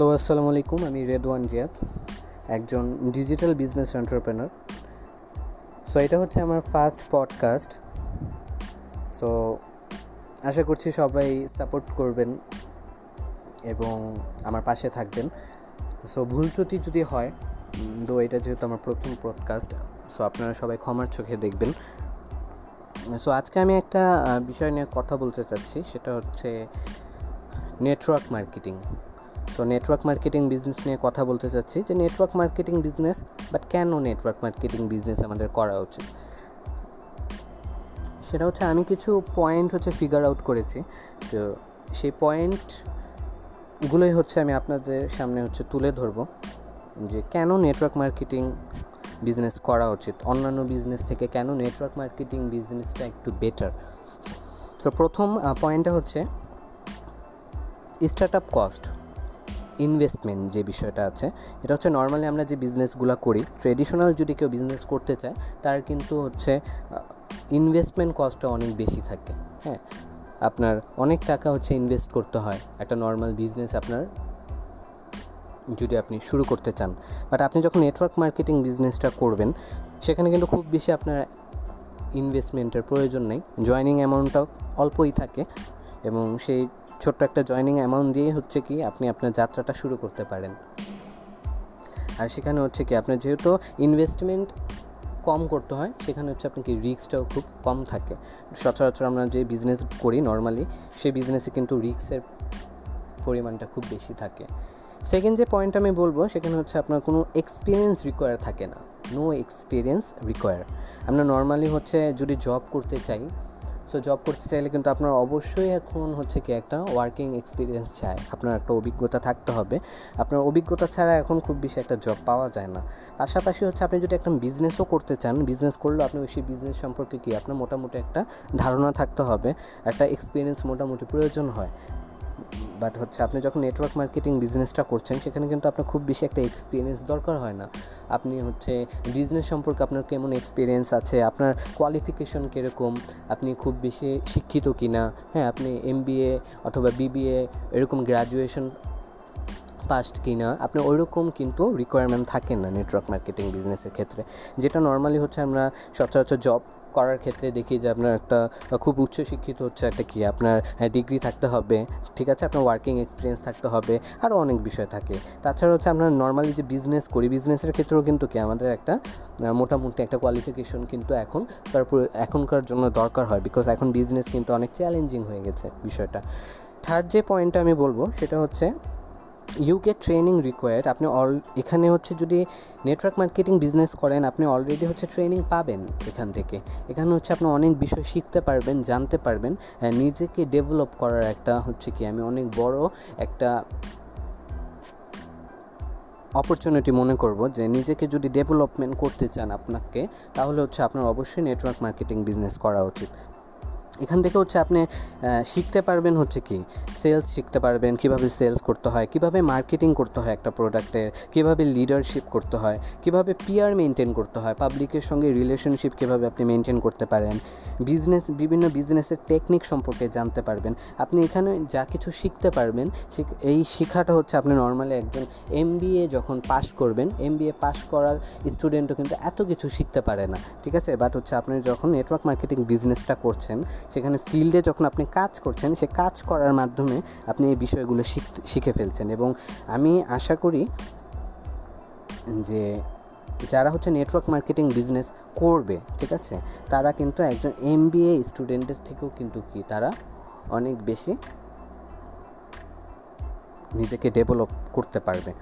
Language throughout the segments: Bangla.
হ্যালো, আসসালামু আলাইকুম। আমি রেদওয়ান রিয়াদ, একজন ডিজিটাল বিজনেস এন্টারপ্রেনার। সো এটা হচ্ছে আমার ফার্স্ট পডকাস্ট সো আশা করছি সবাই সাপোর্ট করবেন এবং আমার পাশে থাকবেন। সো ভুল ত্রুটি যদি হয় তো এটা যেহেতু আমার প্রথম পডকাস্ট সো আপনারা সবাই ক্ষমার চোখে দেখবেন। সো আজকে আমি একটা বিষয় নিয়ে কথা বলতে চাচ্ছি, সেটা হচ্ছে network marketing so network marketing business নিয়ে কথা বলতে চাচ্ছি যে নেটওয়ার্ক মার্কেটিং বিজনেস বাট কেন নেটওয়ার্ক মার্কেটিং বিজনেস আমাদের করা উচিত? সেটা হচ্ছে আমি কিছু পয়েন্ট হচ্ছে ফিগার আউট করেছি। সো সেই পয়েন্টগুলোই হচ্ছে আমি আপনাদের সামনে হচ্ছে তুলে ধরবো যে কেন নেটওয়ার্ক মার্কেটিং বিজনেস করা উচিত? অন্যান্য বিজনেস থেকে কেন নেটওয়ার্ক মার্কেটিং বিজনেসটা একটু বেটার সো প্রথম পয়েন্টটা হচ্ছে স্টার্ট আপ কস্ট ইনভেস্টমেন্ট যে বিষয়টা আছে, এটা হচ্ছে নর্মালি আমরা যে বিজনেসগুলো করি ট্রেডিশনাল যদি কেউ বিজনেস করতে চায়, তার কিন্তু হচ্ছে ইনভেস্টমেন্ট কস্টটা অনেক বেশি থাকে হ্যাঁ? আপনার অনেক টাকা হচ্ছে ইনভেস্ট করতে হয়, একটা নর্মাল বিজনেস আপনার, যদি আপনি শুরু করতে চান। বাট আপনি যখন নেটওয়ার্ক মার্কেটিং বিজনেসটা করবেন, সেখানে কিন্তু খুব বেশি আপনার ইনভেস্টমেন্টের প্রয়োজন নেই। জয়নিং অ্যামাউন্টটাও অল্পই থাকে, এবং সেই ছোট্ট একটা জয়নিং অ্যামাউন্ট দিয়ে হচ্ছে কি আপনি আপনার যাত্রাটা শুরু করতে পারেন। আর সেখানে হচ্ছে কি আপনার যেহেতু ইনভেস্টমেন্ট কম করতে হয়, সেখানে হচ্ছে আপনার কি রিস্কটাও খুব কম থাকে। সচরাচর আমরা যে বিজনেস করি নর্মালি সেই বিজনেসে কিন্তু রিস্কের পরিমাণটা খুব বেশি থাকে। সেকেন্ড যে পয়েন্ট আমি বলব, সেখানে হচ্ছে আপনার কোনো এক্সপিরিয়েন্স রিকোয়ার থাকে না। নো এক্সপিরিয়েন্স রিকোয়ার আমরা নর্মালি হচ্ছে যদি জব করতে চাই সো জব করতে চাইলে কিন্তু আপনার অবশ্যই এখন হচ্ছে কি একটা ওয়ার্কিং এক্সপিরিয়েন্স চাই। আপনার একটা অভিজ্ঞতা থাকতে হবে। আপনার অভিজ্ঞতা ছাড়া এখন খুব বেশি একটা জব পাওয়া যায় না। পাশাপাশি হচ্ছে আপনি যদি একটা বিজনেসও করতে চান বিজনেস করলেও আপনি সেই বিজনেস সম্পর্কে কি আপনার মোটামুটি একটা ধারণা থাকতে হবে। একটা এক্সপিরিয়েন্স মোটামুটি প্রয়োজন হয়। বাট হচ্ছে আপনি যখন নেটওয়ার্ক মার্কেটিং বিজনেসটা করছেন, সেখানে কিন্তু আপনার খুব বেশি একটা এক্সপিরিয়েন্স দরকার হয় না। আপনি হচ্ছে বিজনেস সম্পর্কে আপনার কেমন এক্সপিরিয়েন্স আছে, আপনার কোয়ালিফিকেশন কীরকম, আপনি খুব বেশি শিক্ষিত কি না হ্যাঁ আপনি এম অথবা বিবিএ এরকম গ্র্যাজুয়েশন পাস্ট কিনা আপনি ওইরকম কিন্তু রিকোয়ারমেন্ট থাকে না নেটওয়ার্ক মার্কেটিং বিজনেসের ক্ষেত্রে। যেটা নর্মালি হচ্ছে আমরা সচরাচর জব করার ক্ষেত্রে দেখি যে আপনার একটা খুব উচ্চ শিক্ষিত হচ্ছে একটা কি, আপনার ডিগ্রি থাকতে হবে, ঠিক আছে? আপনার ওয়ার্কিং এক্সপিরিয়েন্স থাকতে হবে আরও অনেক বিষয় থাকে। তাছাড়া হচ্ছে আমরা নর্মালি যে বিজনেস করি বিজনেসের ক্ষেত্রেও কিন্তু কি, আমাদের একটা মোটামুটি একটা কোয়ালিফিকেশন কিন্তু এখন, তারপর এখনকার জন্য দরকার হয় বিকজ এখন বিজনেস কিন্তু অনেক চ্যালেঞ্জিং হয়ে গেছে বিষয়টা। থার্ড যে পয়েন্টটা আমি বলব, সেটা হচ্ছে ইউ গেট ট্রেনিং রিকোয়ার্ড আপনি অল এখানে হচ্ছে যদি নেটওয়ার্ক মার্কেটিং বিজনেস করেন, আপনি অলরেডি হচ্ছে ট্রেনিং পাবেন এখান থেকে। এখানে হচ্ছে আপনি অনেক বিষয় শিখতে পারবেন, জানতে পারবেন নিজেকে ডেভেলপ করার একটা হচ্ছে কি, আমি অনেক বড় একটা অপরচুনিটি মনে করব যে নিজেকে যদি ডেভেলপমেন্ট করতে চান আপনাকে, তাহলে হচ্ছে আপনার অবশ্যই নেটওয়ার্ক মার্কেটিং বিজনেস করা উচিত। এখান থেকে হচ্ছে আপনি শিখতে পারবেন হচ্ছে কি? সেলস শিখতে পারবেন, কীভাবে সেলস করতে হয়, কীভাবে মার্কেটিং করতে হয় একটা প্রোডাক্টের কীভাবে লিডারশিপ করতে হয়, কীভাবে পিয়ার মেনটেন করতে হয় পাবলিকের সঙ্গে রিলেশনশিপ কীভাবে আপনি মেনটেন করতে পারেন বিজনেস বিভিন্ন বিজনেসের টেকনিক সম্পর্কে জানতে পারবেন। আপনি এখানে যা কিছু শিখতে পারবেন এই শিক্ষাটা হচ্ছে আপনি নর্মালি একজন এম যখন পাস করবেন এম পাস করার স্টুডেন্টও কিন্তু এত কিছু শিখতে পারে না, ঠিক আছে? বাট হচ্ছে আপনি যখন নেটওয়ার্ক মার্কেটিং বিজনেসটা করছেন সেখানে ফিল্ডে যখন আপনি কাজ করছেন, সে কাজ করার মাধ্যমে আপনি এই বিষয়গুলো শিখে ফেলছেন এবং আমি আশা করি যে যারা হচ্ছে নেটওয়ার্ক মার্কেটিং বিজনেস করবে, ঠিক আছে? তারা কিন্তু একজন এম স্টুডেন্টের থেকেও কিন্তু কি তারা অনেক বেশি নিজেকে ডেভেলপ করতে পারবে।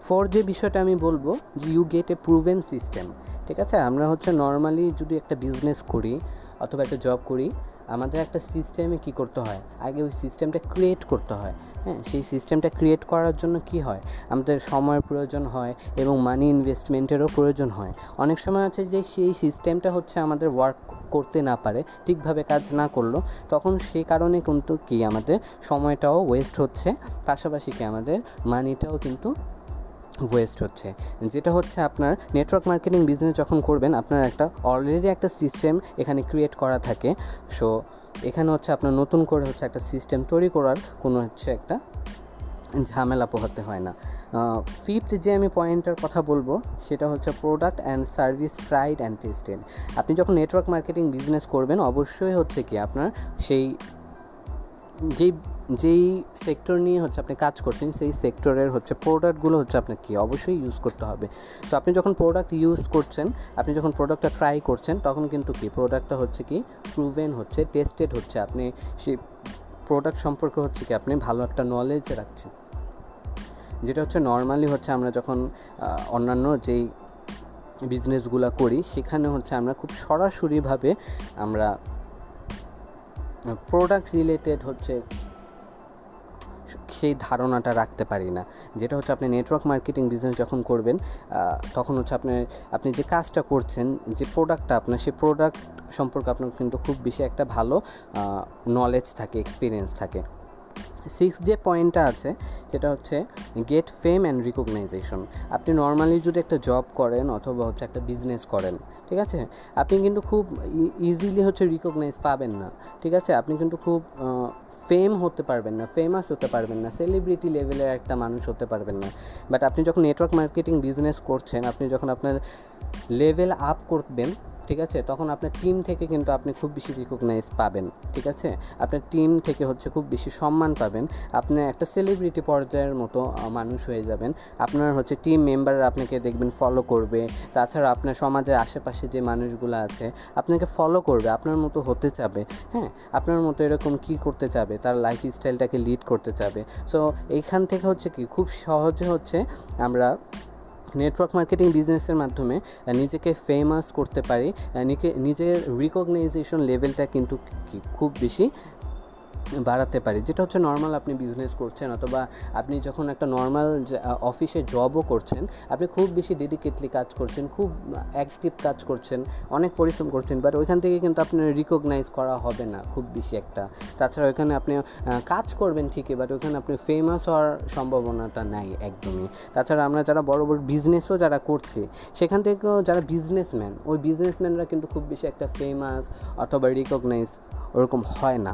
ফর যে বিষয়টা আমি বলব, যে you get a proven system ঠিক আছে? আমরা হচ্ছে নর্মালি যদি একটা বিজনেস করি অথবা একটা জব করি আমাদের একটা সিস্টেমে কি করতে হয়? আগে ওই সিস্টেমটা ক্রিয়েট করতে হয়। হ্যাঁ সেই সিস্টেমটা ক্রিয়েট করার জন্য কি হয়? আমাদের সময়ের প্রয়োজন হয় এবং মানি ইনভেস্টমেন্টেরও প্রয়োজন হয়। অনেক সময় আছে যে সেই সিস্টেমটা হচ্ছে আমাদের ওয়ার্ক করতে না পারে, ঠিকভাবে কাজ না করল, তখন সেই কারণে কিন্তু কি আমাদের সময়টাও ওয়েস্ট হচ্ছে। পাশাপাশি কি আমাদের মানিটাও কিন্তু ওয়েস্ট হচ্ছে। যেটা হচ্ছে আপনার নেটওয়ার্ক মার্কেটিং বিজনেস যখন করবেন, আপনার একটা অলরেডি একটা সিস্টেম এখানে ক্রিয়েট করা থাকে। সো এখানে হচ্ছে আপনার নতুন করে হচ্ছে একটা সিস্টেম তৈরি করার কোনো হচ্ছে একটা ঝামেলা পোহাতে হয় না। ফিফথ যে আমি পয়েন্টের কথা বলব, সেটা হচ্ছে product and service tried and tested আপনি যখন নেটওয়ার্ক মার্কেটিং বিজনেস করবেন, অবশ্যই হচ্ছে কি আপনার সেই যেই যেই সেক্টর নিয়ে হচ্ছে আপনি কাজ করছেন, সেই সেক্টরের হচ্ছে প্রোডাক্টগুলো হচ্ছে আপনাকে অবশ্যই ইউজ করতে হবে। সো আপনি যখন প্রোডাক্ট ইউজ করছেন, আপনি যখন প্রোডাক্টটা ট্রাই করছেন, তখন কিন্তু কি? প্রোডাক্টটা হচ্ছে কি? প্রুভেন হচ্ছে টেস্টেড হচ্ছে। আপনি সেই প্রোডাক্ট সম্পর্কে হচ্ছে কি? আপনি ভালো একটা নলেজ রাখছেন। যেটা হচ্ছে নর্মালি হচ্ছে আমরা যখন অন্যান্য যেই বিজনেসগুলো করি, সেখানে হচ্ছে আমরা খুব সরাসরিভাবে আমরা প্রোডাক্ট রিলেটেড হচ্ছে সেই ধারণাটা রাখতে পারি না। যেটা হচ্ছে আপনি নেটওয়ার্ক মার্কেটিং বিজনেস যখন করবেন তখন হচ্ছে আপনি আপনি যে কাজটা করছেন, যে প্রোডাক্টটা আপনার, সেই প্রোডাক্ট সম্পর্কে আপনার কিন্তু খুব বেশি একটা ভালো নলেজ থাকে এক্সপিরিয়েন্স থাকে। সিক্স যে পয়েন্টটা আছে, সেটা হচ্ছে গেট ফেম অ্যান্ড রিকগনাইজেশন আপনি নর্মালি যদি একটা জব করেন অথবা হচ্ছে একটা বিজনেস করেন, ঠিক আছে? আপনি কিন্তু খুব ইজিলি হচ্ছে রিকগনাইজ পাবেন না, ঠিক আছে? আপনি কিন্তু খুব ফেম হতে পারবেন না ফেমাস হতে পারবেন না সেলিব্রিটি লেভেলের একটা মানুষ হতে পারবেন না। বাট আপনি যখন নেটওয়ার্ক মার্কেটিং বিজনেস করছেন, আপনি যখন আপনার লেভেল আপ করবেন ঠিক আছে? তখন আপনার টিম থেকে কিন্তু আপনি খুব বেশি রিকগনাইজ পাবেন, ঠিক আছে? আপনার টিম থেকে হচ্ছে খুব বেশি সম্মান পাবেন। আপনি একটা সেলিব্রিটি পর্যায়ের মতো মানুষ হয়ে যাবেন। আপনার হচ্ছে টিম মেম্বাররা আপনাকে দেখবেন ফলো করবে। তাছাড়া আপনার সমাজের আশেপাশে যে মানুষগুলো আছে, আপনাকে ফলো করবে, আপনার মতো হতে চাবে হ্যাঁ? আপনার মতো এরকম কি করতে চাবে? তার লাইফ স্টাইলটাকে লিড করতে চাবে। সো এইখান থেকে হচ্ছে কি, খুব সহজে হচ্ছে আমরা নেটওয়ার্ক মার্কেটিং বিজনেসের মাধ্যমে নিজেকে ফেমাস করতে পারি নিজের রিকগনাইজেশন লেভেলটা কিন্তু খুব বেশি বাড়াতে পারি, যেটা হচ্ছে নর্মাল আপনি বিজনেস করছেন অথবা আপনি যখন একটা নর্মাল অফিসে জবও করছেন, আপনি খুব বেশি ডেডিকেটলি কাজ করছেন, খুব অ্যাক্টিভ কাজ করছেন, অনেক পরিশ্রম করছেন বাট ওইখান থেকে কিন্তু আপনার রিকগনাইজ করা হবে না খুব বেশি একটা। তাছাড়া ওইখানে আপনি কাজ করবেন ঠিকই বাট ওইখানে আপনি ফেমাস হওয়ার সম্ভাবনাটা নাই একদমই। তাছাড়া আমরা যারা বড় বড় বিজনেসও যারা করছি, সেখান থেকেও যারা বিজনেসম্যান ওই বিজনেসম্যানরা কিন্তু খুব বেশি একটা ফেমাস অথবা রিকগনাইজ ওরকম হয় না।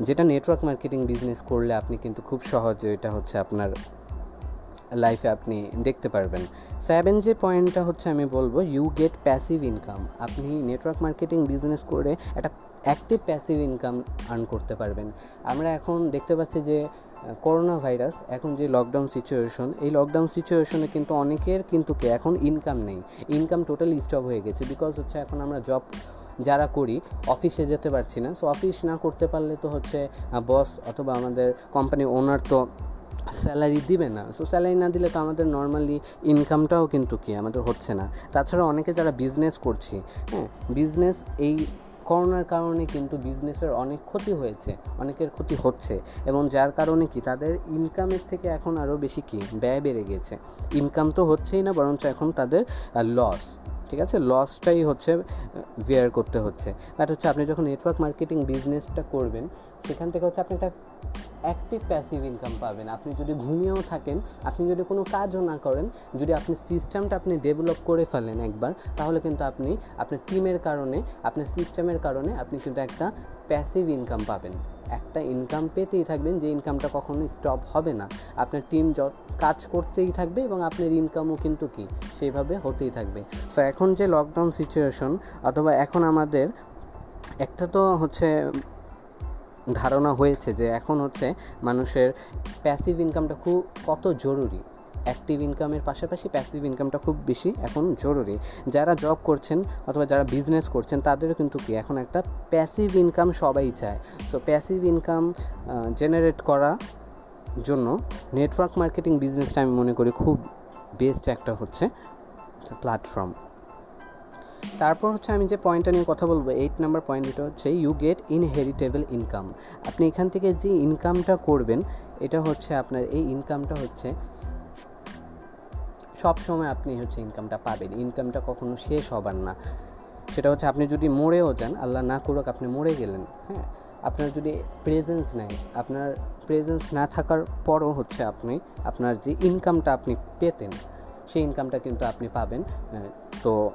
যেটা নেটওয়ার্ক মার্কেটিং বিজনেস করলে আপনি কিন্তু খুব সহজে এটা হচ্ছে আপনার লাইফে আপনি দেখতে পারবেন। সেভেন যে পয়েন্টটা হচ্ছে আমি বলব ইউ গেট প্যাসিভ ইনকাম আপনি নেটওয়ার্ক মার্কেটিং বিজনেস করে একটা অ্যাক্টিভ প্যাসিভ ইনকাম আর্ন করতে পারবেন। আমরা এখন দেখতে পাচ্ছি যে করোনা ভাইরাস এখন যে লকডাউন সিচুয়েশন এই লকডাউন সিচুয়েশনে কিন্তু অনেকের কিন্তু এখন ইনকাম নেই। ইনকাম টোটালি স্টপ হয়ে গেছে বিকজ হচ্ছে এখন আমরা জব যারা করি, অফিসে যেতে পারছি না। সো অফিস না করতে পারলে তো হচ্ছে বস অথবা আমাদের কোম্পানি ওনার তো স্যালারি দিবে না। সো স্যালারি না দিলে তো আমাদের নর্মালি ইনকামটাও কিন্তু কি, আমাদের হচ্ছে না। তাছাড়া অনেকে যারা বিজনেস করছি হ্যাঁ বিজনেস এই করোনার কারণে কিন্তু বিজনেসের অনেক ক্ষতি হয়েছে, অনেকের ক্ষতি হচ্ছে। এবং যার কারণে কি, তাদের ইনকামের থেকে এখন আরও বেশি কি, ব্যয় বেড়ে গেছে। ইনকাম তো হচ্ছেই না, বরঞ্চ এখন তাদের লস ঠিক আছে? লসটাই হচ্ছে বিয়ার করতে হচ্ছে। বাট হচ্ছে আপনি যখন নেটওয়ার্ক মার্কেটিং বিজনেসটা করবেন, সেখান থেকে হচ্ছে আপনি একটা অ্যাক্টিভ প্যাসিভ ইনকাম পাবেন। আপনি যদি ঘুমিয়েও থাকেন, আপনি যদি কোনো কাজও না করেন, যদি আপনি সিস্টেমটা আপনি ডেভেলপ করে ফেলেন একবার, তাহলে কিন্তু আপনি, আপনার টিমের কারণে, আপনার সিস্টেমের কারণে আপনি কিন্তু একটা প্যাসিভ ইনকাম পাবেন। একটা ইনকাম পেতেই থাকবেন, যে ইনকামটা কখনো স্টপ হবে না। আপনার টিম যত কাজ করতেই থাকবে এবং আপনার ইনকামও কিন্তু কি? সেইভাবে হতেই থাকবে। সো এখন যে লকডাউন সিচুয়েশন অথবা এখন আমাদের, একটা তো হচ্ছে ধারণা হয়েছে যে এখন হচ্ছে মানুষের প্যাসিভ ইনকামটা খুব, কত জরুরি। অ্যাক্টিভ ইনকামের পাশাপাশি প্যাসিভ ইনকামটা খুব বেশি এখন জরুরি। যারা জব করছেন অথবা যারা বিজনেস করছেন, তাদেরও কিন্তু কি এখন একটা প্যাসিভ ইনকাম সবাই চায়। সো প্যাসিভ ইনকাম জেনারেট করা জন্য নেটওয়ার্ক মার্কেটিং বিজনেসটা আমি মনে করি খুব বেস্ট একটা হচ্ছে প্ল্যাটফর্ম তারপর হচ্ছে আমি যে পয়েন্টটা নিয়ে কথা বলব এইট নাম্বার পয়েন্ট যেটা হচ্ছে ইউ গেট ইনহেরিটেবল ইনকাম আপনি এখান থেকে যে ইনকামটা করবেন, এটা হচ্ছে আপনার, এই ইনকামটা হচ্ছে সব সময় আপনি হচ্ছে ইনকামটা পাবেন। ইনকামটা কখনো শেষ হবার না। সেটা হচ্ছে আপনি যদি মরেও যান, আল্লাহ না করুক আপনি মরে গেলেন হ্যাঁ? আপনার যদি প্রেজেন্স নেই, আপনার প্রেজেন্স না থাকার পরও হচ্ছে আপনি, আপনার যে ইনকামটা আপনি পেতেন, সেই ইনকামটা কিন্তু আপনি পাবেন। তো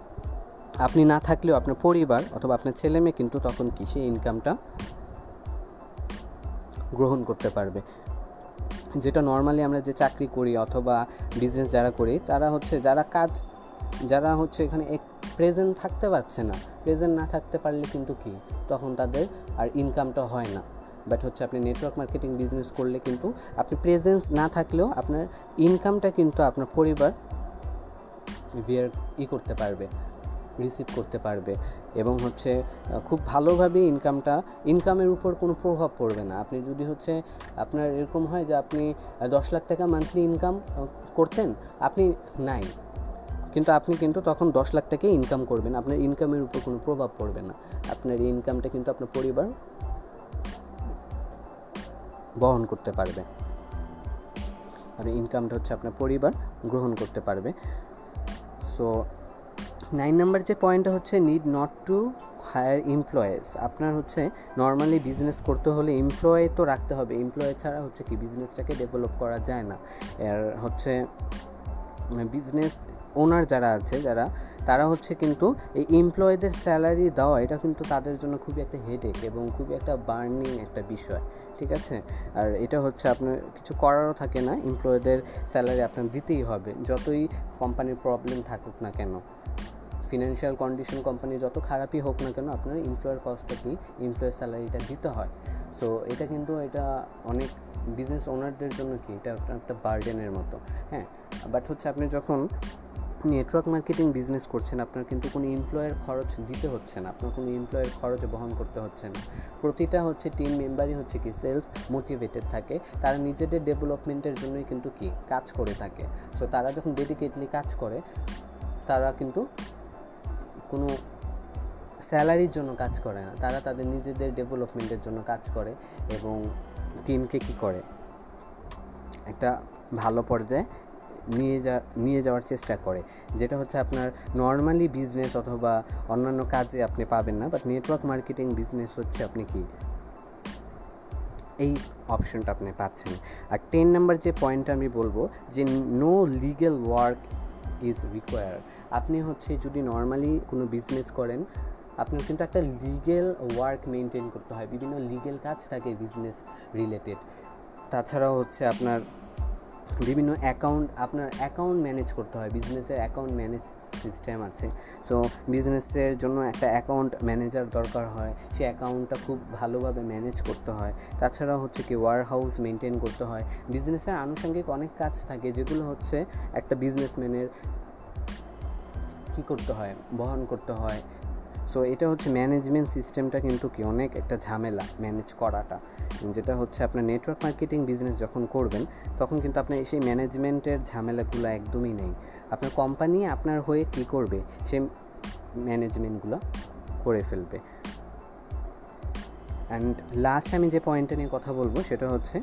আপনি না থাকলেও আপনার পরিবার অথবা আপনার ছেলে মেয়ে কিন্তু তখন কি সেই ইনকামটা গ্রহণ করতে পারবে। যেটা নর্মালি আমরা যে চাকরি করি অথবা বিজনেস যারা করি, তারা হচ্ছে যারা কাজ, যারা হচ্ছে এখানে এক প্রেজেন্ট থাকতে পারছে না। প্রেজেন্ট না থাকতে পারলে কিন্তু কি? তখন তাদের আর ইনকামটা হয় না। বাট হচ্ছে আপনি নেটওয়ার্ক মার্কেটিং বিজনেস করলে কিন্তু আপনি প্রেজেন্স না থাকলেও আপনার ইনকামটা কিন্তু আপনার পরিবার ভিয়ার ই করতে পারবে। রিসিভ করতে পারবে এবং হচ্ছে খুব ভালোভাবে ইনকামটা ইনকামের উপর কোনো প্রভাব পড়বে না। আপনি যদি হচ্ছে, আপনার এরকম হয় যে আপনি দশ লাখ টাকা মান্থলি ইনকাম করতেন, আপনি নাই। কিন্তু আপনি কিন্তু তখন দশ লাখ টাকাই ইনকাম করবেন, আপনার ইনকামের উপর কোনো প্রভাব পড়বে না। আপনার ইনকামটা কিন্তু আপনার পরিবার বহন করতে পারবে। আর ইনকামটা হচ্ছে আপনার পরিবার গ্রহণ করতে পারবে। সো নাইন নাম্বার যে পয়েন্টটা হচ্ছে need not to hire employees আপনার হচ্ছে নর্মালি বিজনেস করতে হলে এমপ্লয় তো রাখতে হবে। এমপ্লয় ছাড়া হচ্ছে কি বিজনেসটাকে ডেভেলপ করা যায় না। এর হচ্ছে বিজনেস ওনার যারা আছে, যারা, তারা হচ্ছে কিন্তু এই এমপ্লয়ীদের স্যালারি দেওয়া, এটা কিন্তু তাদের জন্য খুবই একটা হেডেক এবং খুবই একটা বার্নিং একটা বিষয়, ঠিক আছে? আর এটা হচ্ছে আপনার, কিছু করারও থাকে না। এমপ্লয়ীদের স্যালারি আপনার দিতেই হবে। যতই কোম্পানির প্রবলেম থাকুক না কেন। ফিনান্সিয়াল কন্ডিশন কোম্পানি যত খারাপই হোক না কেন আপনার এমপ্লয়ের কস্টটা কি? এমপ্লয়ের স্যালারিটা দিতে হয়। সো এটা কিন্তু এটা অনেক বিজনেস ওনারদের জন্য কি? এটা একটা বার্ডেনের মতো। হ্যাঁ? বাট হচ্ছে আপনি যখন নেটওয়ার্ক মার্কেটিং বিজনেস করছেন, আপনার কিন্তু কোনো এমপ্লয়ের খরচ দিতে হচ্ছে না। আপনার কোনো এমপ্লয়ের খরচ বহন করতে হচ্ছে না। প্রতিটা হচ্ছে টিম মেম্বারই হচ্ছে কি? সেলফ মোটিভেটেড থাকে। তারা নিজেদের ডেভেলপমেন্টের জন্যই কিন্তু কি? কাজ করে থাকে। সো তারা যখন ডেডিকেটলি কাজ করে, তারা কিন্তু কোনো স্যালারির জন্য কাজ করে না। তারা তাদের নিজেদের ডেভেলপমেন্টের জন্য কাজ করে এবং টিমকে কি করে? একটা ভালো পর্যায়ে নিয়ে যা, নিয়ে যাওয়ার চেষ্টা করে। যেটা হচ্ছে আপনার নর্মালি বিজনেস অথবা অন্যান্য কাজে আপনি পাবেন না বাট নেটওয়ার্ক মার্কেটিং বিজনেস হচ্ছে আপনি কি? এই অপশনটা আপনি পাচ্ছেন। আর টেন নাম্বার যে পয়েন্টটা আমি বলব, যে no legal work is require আপনি হচ্ছে যদি নর্মালি কোনো বিজনেস করেন, আপনার কিন্তু একটা লিগেল ওয়ার্ক মেনটেন করতে হয়। বিভিন্ন লিগেল কাজ থাকে বিজনেস রিলেটেড তাছাড়াও হচ্ছে আপনার বিভিন্ন অ্যাকাউন্ট আপনার অ্যাকাউন্ট ম্যানেজ করতে হয়। বিজনেসের অ্যাকাউন্ট ম্যানেজ সিস্টেম আছে। সো বিজনেসের জন্য একটা অ্যাকাউন্ট ম্যানেজার দরকার হয়। সেই অ্যাকাউন্টটা খুব ভালোভাবে ম্যানেজ করতে হয়। তাছাড়া হচ্ছে কি ওয়ার হাউস মেনটেন করতে হয়। বিজনেসের আনুষঙ্গিক অনেক কাজ থাকে, যেগুলো হচ্ছে একটা বিজনেসম্যানের কী করতে হয়, বহন করতে হয়। সো এটা হচ্ছে ম্যানেজমেন্ট সিস্টেমটা কিন্তু কি অনেক একটা ঝামেলা ম্যানেজ করাটা। যেটা হচ্ছে আপনার নেটওয়ার্ক মার্কেটিং বিজনেস যখন করবেন, তখন কিন্তু আপনার সেই ম্যানেজমেন্টের ঝামেলাগুলো একদমই নেই। আপনার কোম্পানি আপনার হয়ে কী করবে সে ম্যানেজমেন্টগুলো করে ফেলবে। অ্যান্ড লাস্ট আমি যে পয়েন্টটা নিয়ে কথা বলব, সেটা হচ্ছে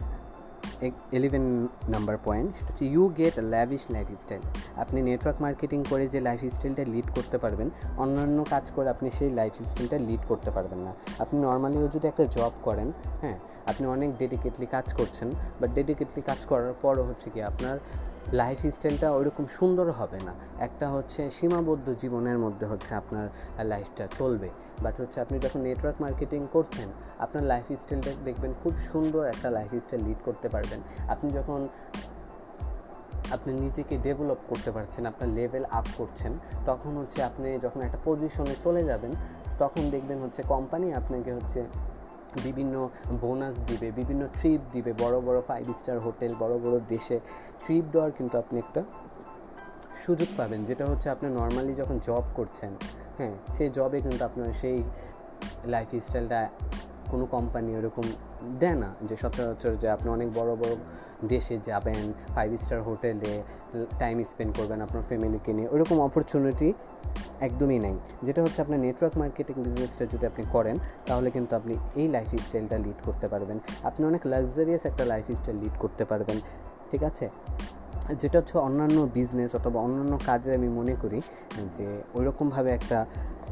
এলেভেন নাম্বার পয়েন্ট সেটা হচ্ছে you get lavish life style আপনি নেটওয়ার্ক মার্কেটিং করে যে লাইফ স্টাইলটা লিড করতে পারবেন, অন্যান্য কাজ করে আপনি সেই লাইফ স্টাইলটা লিড করতে পারবেন না। আপনি নর্মালিও যদি একটা জব করেন হ্যাঁ আপনি অনেক ডেডিকেটলি কাজ করছেন বাট ডেডিকেটলি কাজ করার পরও হচ্ছে কি, আপনার লাইফ স্টাইলটা ওইরকম সুন্দর হবে না। একটা হচ্ছে সীমাবদ্ধ জীবনের মধ্যে হচ্ছে আপনার লাইফটা চলবে। বাট হচ্ছে আপনি যখন নেটওয়ার্ক মার্কেটিং করছেন, আপনার লাইফ স্টাইলটা দেখবেন খুব সুন্দর একটা লাইফ স্টাইল লিড করতে পারবেন। আপনি যখন আপনি নিজেকে ডেভেলপ করতে পারছেন, আপনার লেভেল আপ করছেন, তখন হচ্ছে আপনি যখন একটা পজিশনে চলে যাবেন, তখন দেখবেন হচ্ছে কোম্পানি আপনাকে হচ্ছে বিভিন্ন বোনাস দিবে, বিভিন্ন ট্রিপ দিবে, বড় বড় ফাইভ স্টার হোটেল বড় বড় দেশে ট্রিপ দেওয়ার কিন্তু আপনি একটা সুযোগ পাবেন। যেটা হচ্ছে আপনি নর্মালি যখন জব করছেন হ্যাঁ সেই জবে কিন্তু আপনার সেই লাইফ স্টাইলটা কোনো কোম্পানি ওরকম দেয় না যে সচরাচর যে আপনি অনেক বড় বড় দেশে যাবেন ফাইভ স্টার হোটেলে টাইম স্পেন্ড করবেন আপনার ফ্যামিলিকে নিয়ে ওরকম অপরচুনিটি একদমই নেই। যেটা হচ্ছে আপনার নেটওয়ার্ক মার্কেটিং বিজনেসটা যদি আপনি করেন, তাহলে কিন্তু আপনি এই লাইফ স্টাইলটা লিড করতে পারবেন। আপনি অনেক লাক্সারিয়াস একটা লাইফ স্টাইল লিড করতে পারবেন, ঠিক আছে? যেটা হচ্ছে অন্যান্য বিজনেস অথবা অন্যান্য কাজে আমি মনে করি যে ওইরকমভাবে একটা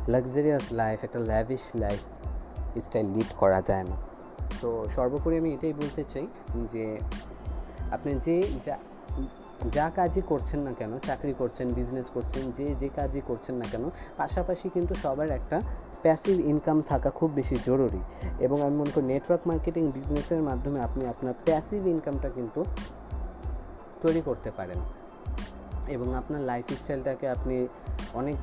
লাক্সারিয়াস লাইফ একটা ল্যাভিশ লাইফ স্টাইল লিড করা যায় না। তো সর্বোপরি আমি এটাই বলতে চাই যে আপনি যে যা যা কাজই করছেন না কেন, চাকরি করছেন বিজনেস করছেন, যে যে কাজই করছেন না কেন, পাশাপাশি কিন্তু সবার একটা প্যাসিভ ইনকাম থাকা খুব বেশি জরুরি। এবং আমি মনে করি নেটওয়ার্ক মার্কেটিং বিজনেসের মাধ্যমে আপনি আপনার প্যাসিভ ইনকামটা কিন্তু তৈরি করতে পারেন। এবং আপনার লাইফ স্টাইলটাকে আপনি অনেক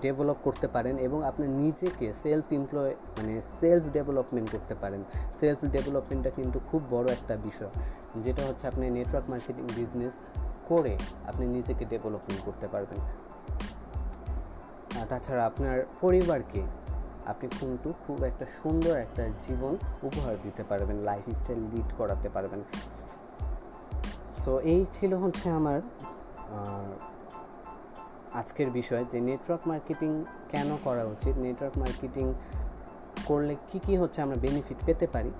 ডেভেলপ করতে পারেন এবং আপনি নিজেকে সেলফ এমপ্লয় মানে সেলফ ডেভেলপমেন্ট করতে পারেন। সেলফ ডেভেলপমেন্টটা কিন্তু খুব বড় একটা বিষয়, যেটা হচ্ছে আপনি নেটওয়ার্ক মার্কেটিং বিজনেস করে আপনি নিজেকে ডেভেলপমেন্ট করতে পারবেন। তাছাড়া আপনার পরিবারকে আপনি কিন্তু খুব একটা সুন্দর একটা জীবন উপহার দিতে পারবেন লাইফ স্টাইল লিড করাতে পারবেন। সো এই ছিল হচ্ছে আমার আজকের বিষয় যে নেটওয়ার্ক মার্কেটিং কেন করা উচিত নেটওয়ার্ক মার্কেটিং করলে কি কি হচ্ছে আমরা বেনিফিট পেতে পারি?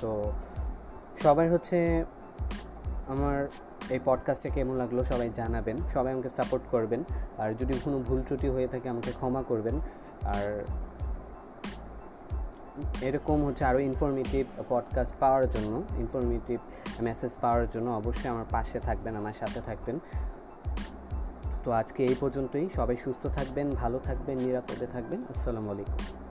সো সবাই হচ্ছে আমার এই পডকাস্টটা কেমন লাগল সবাই জানাবেন, সবাই আমাকে সাপোর্ট করবেন। আর যদি কোনো ভুল ত্রুটি হয়ে থাকে আমাকে ক্ষমা করবেন। আর এরকম হচ্ছে আরও ইনফরমেটিভ পডকাস্ট পাওয়ার জন্য ইনফরমেটিভ মেসেজ পাওয়ার জন্য অবশ্যই আমার পাশে থাকবেন, আমার সাথে থাকবেন। তো আজকে এই পর্যন্তই। সবাই সুস্থ থাকবেন ভালো থাকবেন নিরাপদে থাকবেন। আসসালামু আলাইকুম।